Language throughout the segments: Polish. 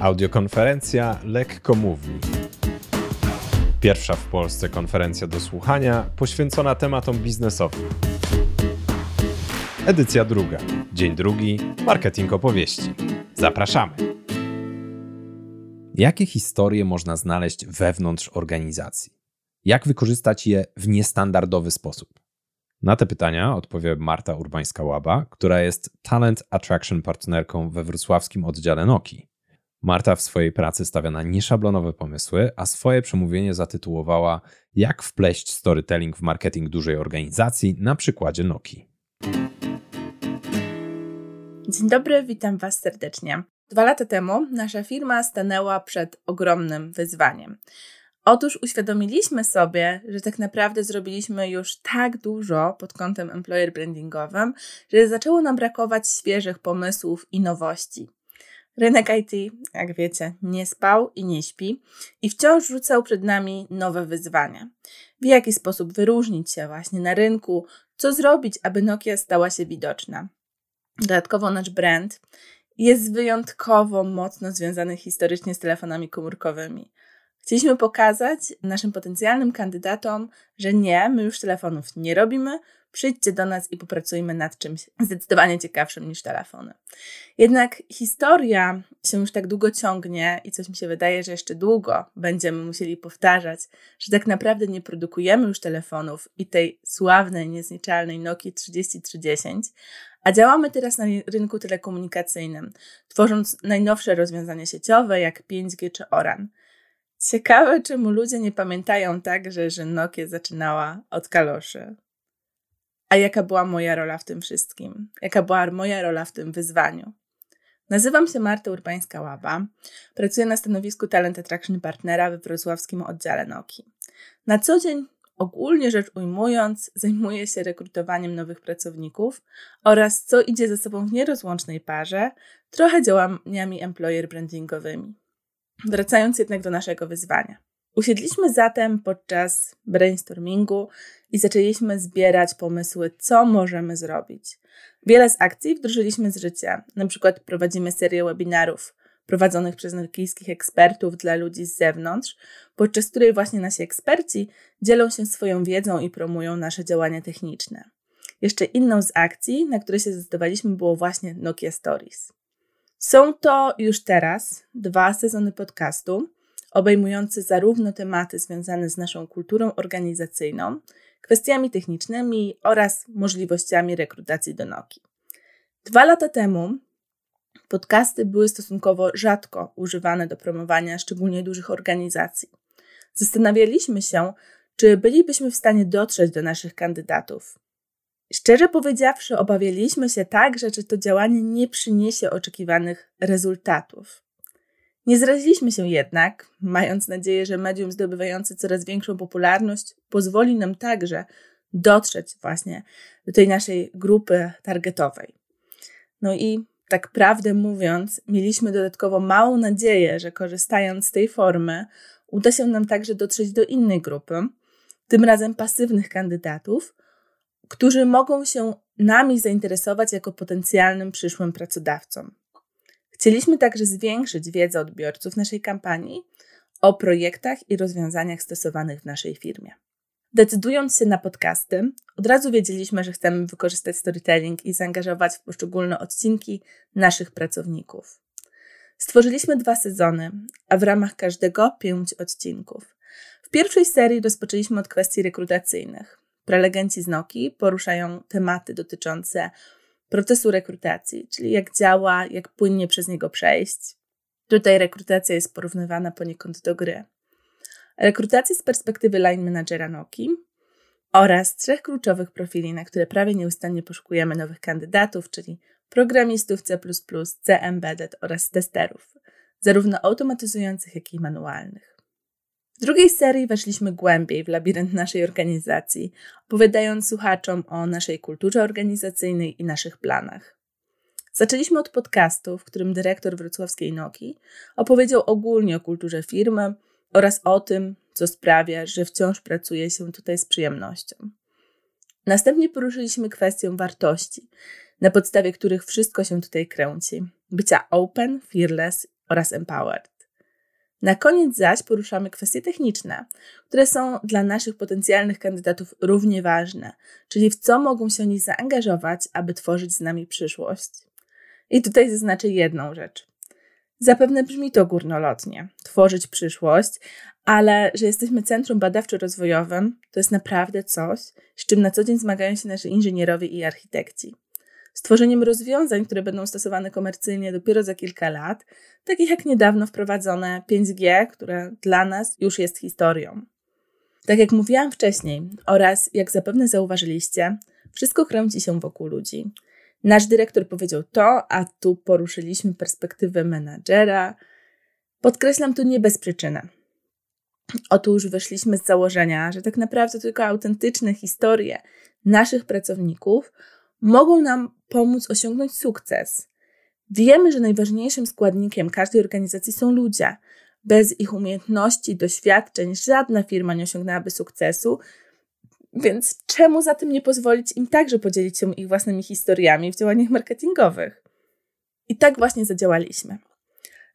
Audiokonferencja Lekko Mówi. Pierwsza w Polsce konferencja do słuchania poświęcona tematom biznesowym. Edycja druga. Dzień drugi. Marketing opowieści. Zapraszamy. Jakie historie można znaleźć wewnątrz organizacji? Jak wykorzystać je w niestandardowy sposób? Na te pytania odpowie Marta Urbańska-Łaba, która jest Talent Attraction partnerką we wrocławskim oddziale Noki. Marta w swojej pracy stawia na nieszablonowe pomysły, a swoje przemówienie zatytułowała Jak wpleść storytelling w marketing dużej organizacji na przykładzie Noki. Dzień dobry, witam Was serdecznie. Dwa lata temu nasza firma stanęła przed ogromnym wyzwaniem. Otóż uświadomiliśmy sobie, że tak naprawdę zrobiliśmy już tak dużo pod kątem employer brandingowym, że zaczęło nam brakować świeżych pomysłów i nowości. Rynek IT, jak wiecie, nie spał i nie śpi i wciąż rzucał przed nami nowe wyzwania. W jaki sposób wyróżnić się właśnie na rynku, co zrobić, aby Nokia stała się widoczna. Dodatkowo nasz brand jest wyjątkowo mocno związany historycznie z telefonami komórkowymi. Chcieliśmy pokazać naszym potencjalnym kandydatom, że nie, my już telefonów nie robimy, przyjdźcie do nas i popracujmy nad czymś zdecydowanie ciekawszym niż telefony. Jednak historia się już tak długo ciągnie i coś mi się wydaje, że jeszcze długo będziemy musieli powtarzać, że tak naprawdę nie produkujemy już telefonów i tej sławnej, niezniczalnej Nokia 3310, a działamy teraz na rynku telekomunikacyjnym, tworząc najnowsze rozwiązania sieciowe jak 5G czy ORAN. Ciekawe, czemu ludzie nie pamiętają także, że Nokia zaczynała od kaloszy. A jaka była moja rola w tym wszystkim? Jaka była moja rola w tym wyzwaniu? Nazywam się Marta Urbańska-Łaba. Pracuję na stanowisku Talent Attraction Partnera we wrocławskim oddziale Noki. Na co dzień, ogólnie rzecz ujmując, zajmuję się rekrutowaniem nowych pracowników oraz, co idzie ze sobą w nierozłącznej parze, trochę działaniami employer brandingowymi. Wracając jednak do naszego wyzwania. Usiedliśmy zatem podczas brainstormingu i zaczęliśmy zbierać pomysły, co możemy zrobić. Wiele z akcji wdrożyliśmy z życia. Na przykład prowadzimy serię webinarów prowadzonych przez nokijskich ekspertów dla ludzi z zewnątrz, podczas której właśnie nasi eksperci dzielą się swoją wiedzą i promują nasze działania techniczne. Jeszcze inną z akcji, na które się zdecydowaliśmy, było właśnie Nokia Stories. Są to już teraz dwa sezony podcastu, obejmujące zarówno tematy związane z naszą kulturą organizacyjną, kwestiami technicznymi oraz możliwościami rekrutacji do Noki. Dwa lata temu podcasty były stosunkowo rzadko używane do promowania szczególnie dużych organizacji. Zastanawialiśmy się, czy bylibyśmy w stanie dotrzeć do naszych kandydatów. Szczerze powiedziawszy, obawialiśmy się także, że to działanie nie przyniesie oczekiwanych rezultatów. Nie zraziliśmy się jednak, mając nadzieję, że medium zdobywające coraz większą popularność pozwoli nam także dotrzeć właśnie do tej naszej grupy targetowej. No i tak prawdę mówiąc, mieliśmy dodatkowo małą nadzieję, że korzystając z tej formy, uda się nam także dotrzeć do innej grupy, tym razem pasywnych kandydatów, którzy mogą się nami zainteresować jako potencjalnym przyszłym pracodawcą. Chcieliśmy także zwiększyć wiedzę odbiorców naszej kampanii o projektach i rozwiązaniach stosowanych w naszej firmie. Decydując się na podcasty, od razu wiedzieliśmy, że chcemy wykorzystać storytelling i zaangażować w poszczególne odcinki naszych pracowników. Stworzyliśmy dwa sezony, a w ramach każdego pięć odcinków. W pierwszej serii rozpoczęliśmy od kwestii rekrutacyjnych. Prelegenci z Noki poruszają tematy dotyczące procesu rekrutacji, czyli jak działa, jak płynnie przez niego przejść. Tutaj rekrutacja jest porównywana poniekąd do gry. Rekrutacji z perspektywy line managera Noki oraz trzech kluczowych profili, na które prawie nieustannie poszukujemy nowych kandydatów, czyli programistów C++, C Embedded oraz testerów, zarówno automatyzujących, jak i manualnych. W drugiej serii weszliśmy głębiej w labirynt naszej organizacji, opowiadając słuchaczom o naszej kulturze organizacyjnej i naszych planach. Zaczęliśmy od podcastu, w którym dyrektor wrocławskiej Noki opowiedział ogólnie o kulturze firmy oraz o tym, co sprawia, że wciąż pracuje się tutaj z przyjemnością. Następnie poruszyliśmy kwestię wartości, na podstawie których wszystko się tutaj kręci: bycia open, fearless oraz empowered. Na koniec zaś poruszamy kwestie techniczne, które są dla naszych potencjalnych kandydatów równie ważne, czyli w co mogą się oni zaangażować, aby tworzyć z nami przyszłość. I tutaj zaznaczę jedną rzecz. Zapewne brzmi to górnolotnie tworzyć przyszłość, ale że jesteśmy centrum badawczo-rozwojowym, to jest naprawdę coś, z czym na co dzień zmagają się nasi inżynierowie i architekci. Stworzeniem rozwiązań, które będą stosowane komercyjnie dopiero za kilka lat, takich jak niedawno wprowadzone 5G, które dla nas już jest historią. Tak jak mówiłam wcześniej, oraz jak zapewne zauważyliście, wszystko kręci się wokół ludzi. Nasz dyrektor powiedział to, a tu poruszyliśmy perspektywę menadżera. Podkreślam to nie bez przyczyny. Otóż wyszliśmy z założenia, że tak naprawdę tylko autentyczne historie naszych pracowników mogą nam pomóc osiągnąć sukces. Wiemy, że najważniejszym składnikiem każdej organizacji są ludzie. Bez ich umiejętności, doświadczeń żadna firma nie osiągnęłaby sukcesu, więc czemu zatem nie pozwolić im także podzielić się ich własnymi historiami w działaniach marketingowych? I tak właśnie zadziałaliśmy.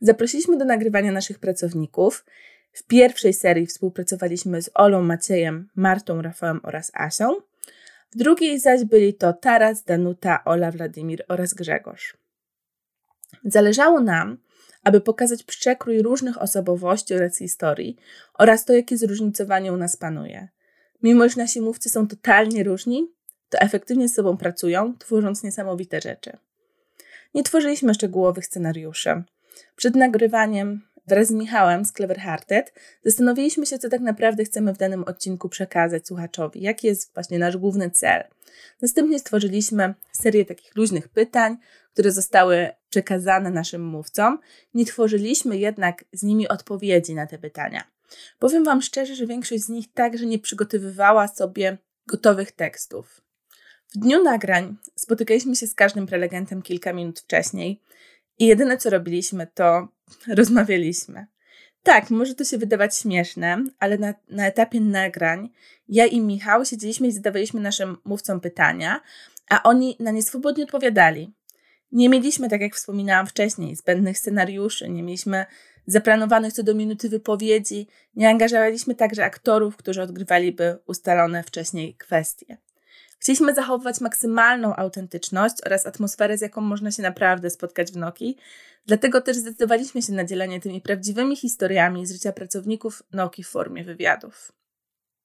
Zaprosiliśmy do nagrywania naszych pracowników. W pierwszej serii współpracowaliśmy z Olą Maciejem, Martą, Rafałem oraz Asią. W drugiej zaś byli to Taras, Danuta, Ola, Wladimir oraz Grzegorz. Zależało nam, aby pokazać przekrój różnych osobowości oraz historii oraz to, jakie zróżnicowanie u nas panuje. Mimo, że nasi mówcy są totalnie różni, to efektywnie z sobą pracują, tworząc niesamowite rzeczy. Nie tworzyliśmy szczegółowych scenariuszy. Przed nagrywaniem wraz z Michałem z Clever Hearted zastanowiliśmy się, co tak naprawdę chcemy w danym odcinku przekazać słuchaczowi, jaki jest właśnie nasz główny cel. Następnie stworzyliśmy serię takich luźnych pytań, które zostały przekazane naszym mówcom. Nie tworzyliśmy jednak z nimi odpowiedzi na te pytania. Powiem Wam szczerze, że większość z nich także nie przygotowywała sobie gotowych tekstów. W dniu nagrań spotykaliśmy się z każdym prelegentem kilka minut wcześniej i jedyne co robiliśmy to rozmawialiśmy. Tak, może to się wydawać śmieszne, ale na, na etapie nagrań ja i Michał siedzieliśmy i zadawaliśmy naszym mówcom pytania, a oni na nie swobodnie odpowiadali. Nie mieliśmy, tak jak wspominałam wcześniej, zbędnych scenariuszy, nie mieliśmy zaplanowanych co do minuty wypowiedzi, nie angażowaliśmy także aktorów, którzy odgrywaliby ustalone wcześniej kwestie. Chcieliśmy zachowywać maksymalną autentyczność oraz atmosferę, z jaką można się naprawdę spotkać w Noki, dlatego też zdecydowaliśmy się na dzielenie tymi prawdziwymi historiami z życia pracowników Noki w formie wywiadów.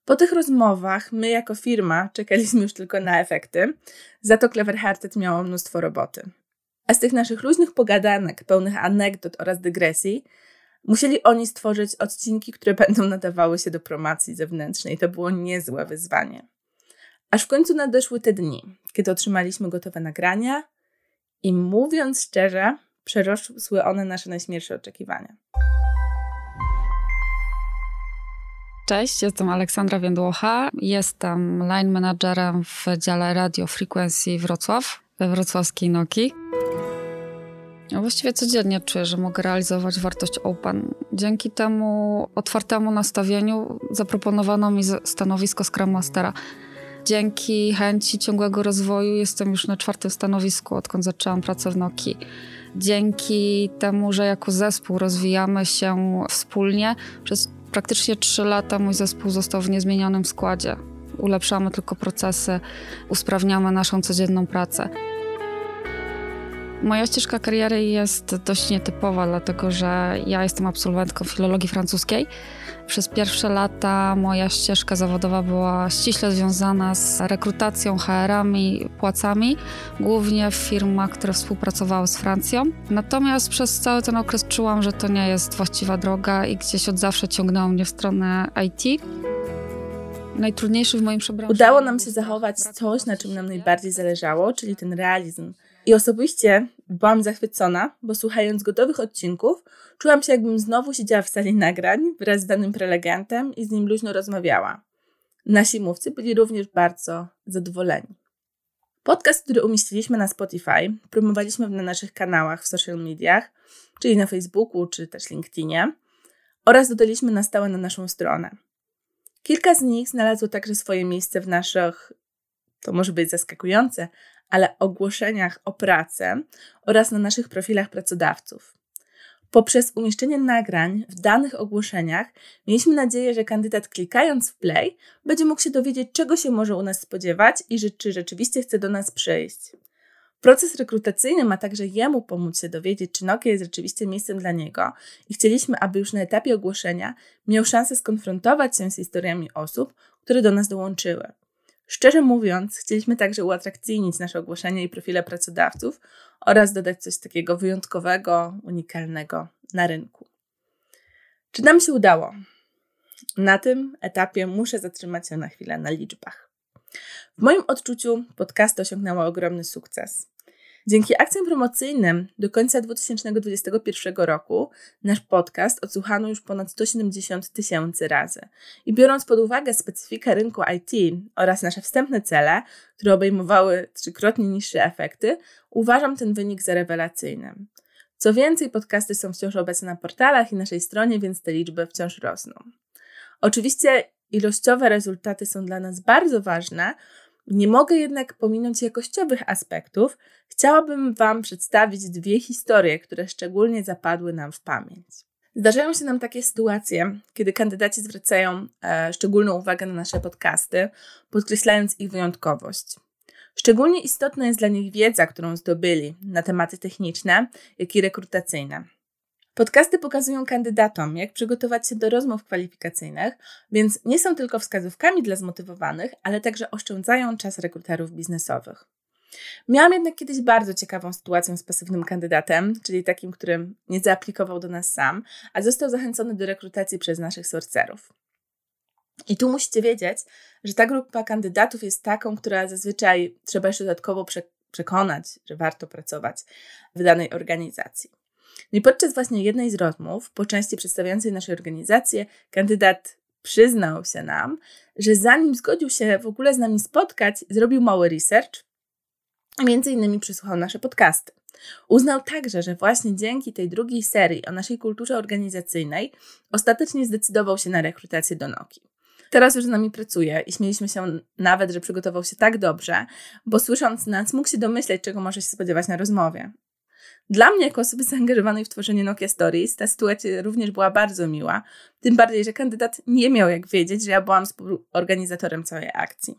Po tych rozmowach my jako firma czekaliśmy już tylko na efekty, za to Clever Hearted miało mnóstwo roboty. A z tych naszych luźnych pogadanek, pełnych anegdot oraz dygresji, musieli oni stworzyć odcinki, które będą nadawały się do promocji zewnętrznej. To było niezłe wyzwanie. Aż w końcu nadeszły te dni, kiedy otrzymaliśmy gotowe nagrania i mówiąc szczerze, przerosły one nasze najśmielsze oczekiwania. Cześć, jestem Aleksandra Więdłocha. Jestem line managerem w dziale Radio Frequency Wrocław, we wrocławskiej Noki. Właściwie codziennie czuję, że mogę realizować wartość open. Dzięki temu otwartemu nastawieniu zaproponowano mi stanowisko Scrum Mastera. Dzięki chęci ciągłego rozwoju jestem już na czwartym stanowisku, odkąd zaczęłam pracę w Noki. Dzięki temu, że jako zespół rozwijamy się wspólnie, przez praktycznie trzy lata mój zespół został w niezmienionym składzie. Ulepszamy tylko procesy, usprawniamy naszą codzienną pracę. Moja ścieżka kariery jest dość nietypowa, dlatego że ja jestem absolwentką filologii francuskiej. Przez pierwsze lata moja ścieżka zawodowa była ściśle związana z rekrutacją, HR-ami, płacami, głównie w firmach, które współpracowały z Francją. Natomiast przez cały ten okres czułam, że to nie jest właściwa droga i gdzieś od zawsze ciągnęło mnie w stronę IT. Najtrudniejszy w moim przebraniu. Udało nam się zachować coś, na czym nam najbardziej zależało, czyli ten realizm i osobiście byłam zachwycona, bo słuchając gotowych odcinków, czułam się, jakbym znowu siedziała w sali nagrań wraz z danym prelegentem i z nim luźno rozmawiała. Nasi mówcy byli również bardzo zadowoleni. Podcast, który umieściliśmy na Spotify, promowaliśmy na naszych kanałach w social mediach, czyli na Facebooku czy też LinkedInie, oraz dodaliśmy na stałe na naszą stronę. Kilka z nich znalazło także swoje miejsce w naszych, to może być zaskakujące, ale ogłoszeniach o pracę oraz na naszych profilach pracodawców. Poprzez umieszczenie nagrań w danych ogłoszeniach mieliśmy nadzieję, że kandydat klikając w play będzie mógł się dowiedzieć, czego się może u nas spodziewać i że, czy rzeczywiście chce do nas przyjść. Proces rekrutacyjny ma także jemu pomóc się dowiedzieć, czy Nokia jest rzeczywiście miejscem dla niego i chcieliśmy, aby już na etapie ogłoszenia miał szansę skonfrontować się z historiami osób, które do nas dołączyły. Szczerze mówiąc, chcieliśmy także uatrakcyjnić nasze ogłoszenia i profile pracodawców oraz dodać coś takiego wyjątkowego, unikalnego na rynku. Czy nam się udało? Na tym etapie muszę zatrzymać się na chwilę na liczbach. W moim odczuciu podcasty osiągnęły ogromny sukces. Dzięki akcjom promocyjnym do końca 2021 roku nasz podcast odsłuchano już ponad 170 tysięcy razy. I biorąc pod uwagę specyfikę rynku IT oraz nasze wstępne cele, które obejmowały trzykrotnie niższe efekty, uważam ten wynik za rewelacyjny. Co więcej, podcasty są wciąż obecne na portalach i naszej stronie, więc te liczby wciąż rosną. Oczywiście ilościowe rezultaty są dla nas bardzo ważne, nie mogę jednak pominąć jakościowych aspektów. Chciałabym Wam przedstawić dwie historie, które szczególnie zapadły nam w pamięć. Zdarzają się nam takie sytuacje, kiedy kandydaci zwracają e, szczególną uwagę na nasze podcasty, podkreślając ich wyjątkowość. Szczególnie istotna jest dla nich wiedza, którą zdobyli na tematy techniczne, jak i rekrutacyjne. Podcasty pokazują kandydatom, jak przygotować się do rozmów kwalifikacyjnych, więc nie są tylko wskazówkami dla zmotywowanych, ale także oszczędzają czas rekruterów biznesowych. Miałam jednak kiedyś bardzo ciekawą sytuację z pasywnym kandydatem, czyli takim, który nie zaaplikował do nas sam, a został zachęcony do rekrutacji przez naszych sorcerów. I tu musicie wiedzieć, że ta grupa kandydatów jest taką, która zazwyczaj trzeba jeszcze dodatkowo przekonać, że warto pracować w danej organizacji. I podczas właśnie jednej z rozmów, po części przedstawiającej naszej organizację, kandydat przyznał się nam, że zanim zgodził się w ogóle z nami spotkać, zrobił mały research, między innymi przysłuchał nasze podcasty. Uznał także, że właśnie dzięki tej drugiej serii o naszej kulturze organizacyjnej ostatecznie zdecydował się na rekrutację do Noki. Teraz już z nami pracuje i śmieliśmy się nawet, że przygotował się tak dobrze, bo słysząc nas mógł się domyśleć, czego może się spodziewać na rozmowie. Dla mnie, jako osoby zaangażowanej w tworzenie Nokia Stories, ta sytuacja również była bardzo miła. Tym bardziej, że kandydat nie miał jak wiedzieć, że ja byłam organizatorem całej akcji.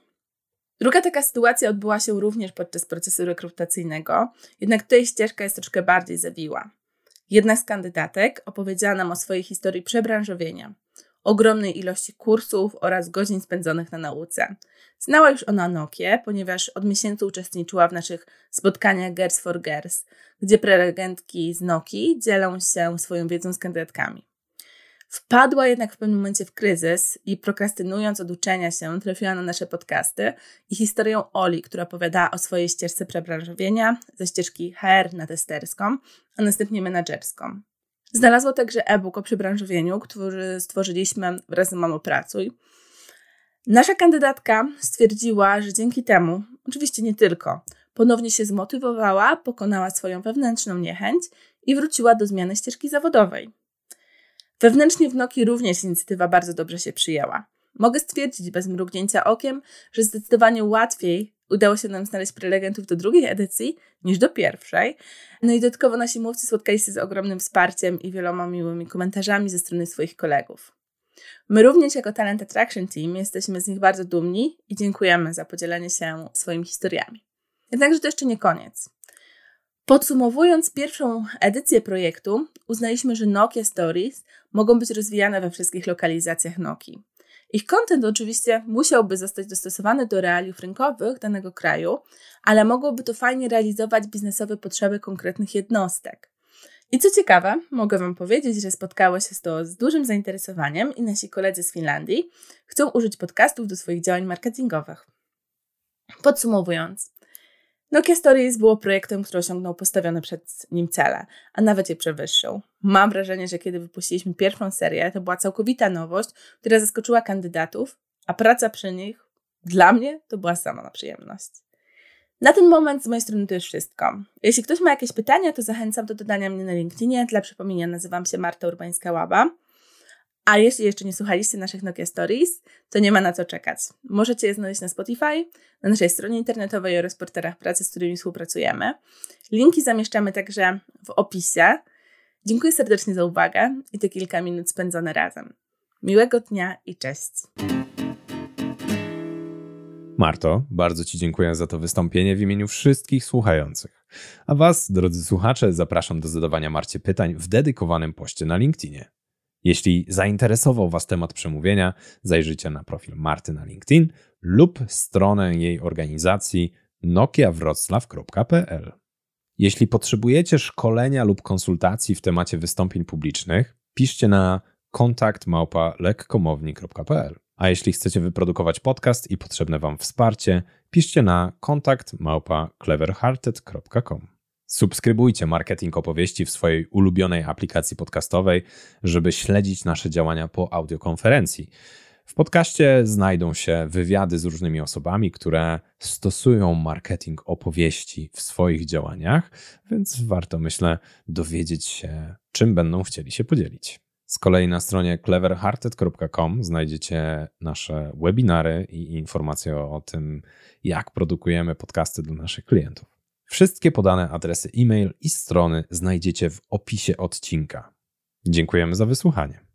Druga taka sytuacja odbyła się również podczas procesu rekrutacyjnego, jednak tutaj ścieżka jest troszkę bardziej zawiła. Jedna z kandydatek opowiedziała nam o swojej historii przebranżowienia ogromnej ilości kursów oraz godzin spędzonych na nauce. Znała już ona Nokię, ponieważ od miesięcy uczestniczyła w naszych spotkaniach Girls for Girls, gdzie prelegentki z Nokii dzielą się swoją wiedzą z kandydatkami. Wpadła jednak w pewnym momencie w kryzys i prokrastynując od uczenia się, trafiła na nasze podcasty i historię Oli, która opowiadała o swojej ścieżce przebranżowienia ze ścieżki HR na testerską, a następnie menedżerską. Znalazła także e-book o przebranżowieniu, który stworzyliśmy wraz z Mamo Pracuj. Nasza kandydatka stwierdziła, że dzięki temu, oczywiście nie tylko, ponownie się zmotywowała, pokonała swoją wewnętrzną niechęć i wróciła do zmiany ścieżki zawodowej. Wewnętrznie w Noki również inicjatywa bardzo dobrze się przyjęła. Mogę stwierdzić bez mrugnięcia okiem, że zdecydowanie łatwiej udało się nam znaleźć prelegentów do drugiej edycji niż do pierwszej. No i dodatkowo nasi mówcy spotkali się z ogromnym wsparciem i wieloma miłymi komentarzami ze strony swoich kolegów. My również jako Talent Attraction Team jesteśmy z nich bardzo dumni i dziękujemy za podzielenie się swoimi historiami. Jednakże to jeszcze nie koniec. Podsumowując pierwszą edycję projektu, uznaliśmy, że Nokia Stories mogą być rozwijane we wszystkich lokalizacjach Nokii. Ich content oczywiście musiałby zostać dostosowany do realiów rynkowych danego kraju, ale mogłoby to fajnie realizować biznesowe potrzeby konkretnych jednostek. I co ciekawe, mogę Wam powiedzieć, że spotkało się to z dużym zainteresowaniem i nasi koledzy z Finlandii chcą użyć podcastów do swoich działań marketingowych. Podsumowując, Nokia Stories było projektem, który osiągnął postawione przed nim cele, a nawet je przewyższył. Mam wrażenie, że kiedy wypuściliśmy pierwszą serię, to była całkowita nowość, która zaskoczyła kandydatów, a praca przy nich dla mnie to była sama na przyjemność. Na ten moment z mojej strony to już wszystko. Jeśli ktoś ma jakieś pytania, to zachęcam do dodania mnie na LinkedInie. Dla przypomnienia nazywam się Marta Urbańska-Łaba. A jeśli jeszcze nie słuchaliście naszych Nokia Stories, to nie ma na co czekać. Możecie je znaleźć na Spotify, na naszej stronie internetowej oraz portalach pracy, z którymi współpracujemy. Linki zamieszczamy także w opisie. Dziękuję serdecznie za uwagę i te kilka minut spędzone razem. Miłego dnia i cześć. Marto, bardzo Ci dziękuję za to wystąpienie w imieniu wszystkich słuchających. A Was, drodzy słuchacze, zapraszam do zadawania Marcie pytań w dedykowanym poście na LinkedInie. Jeśli zainteresował Was temat przemówienia, zajrzyjcie na profil Marty na LinkedIn lub stronę jej organizacji nokiawroclaw.pl. Jeśli potrzebujecie szkolenia lub konsultacji w temacie wystąpień publicznych, piszcie na kontakt lekkomowni.pl. A jeśli chcecie wyprodukować podcast i potrzebne Wam wsparcie, piszcie na kontakt cleverhearted.com. Subskrybujcie marketing opowieści w swojej ulubionej aplikacji podcastowej, żeby śledzić nasze działania po audiokonferencji. W podcaście znajdą się wywiady z różnymi osobami, które stosują marketing opowieści w swoich działaniach, więc warto, myślę, dowiedzieć się, czym będą chcieli się podzielić. Z kolei na stronie cleverhearted.com znajdziecie nasze webinary i informacje o tym, jak produkujemy podcasty dla naszych klientów. Wszystkie podane adresy e-mail i strony znajdziecie w opisie odcinka. Dziękujemy za wysłuchanie.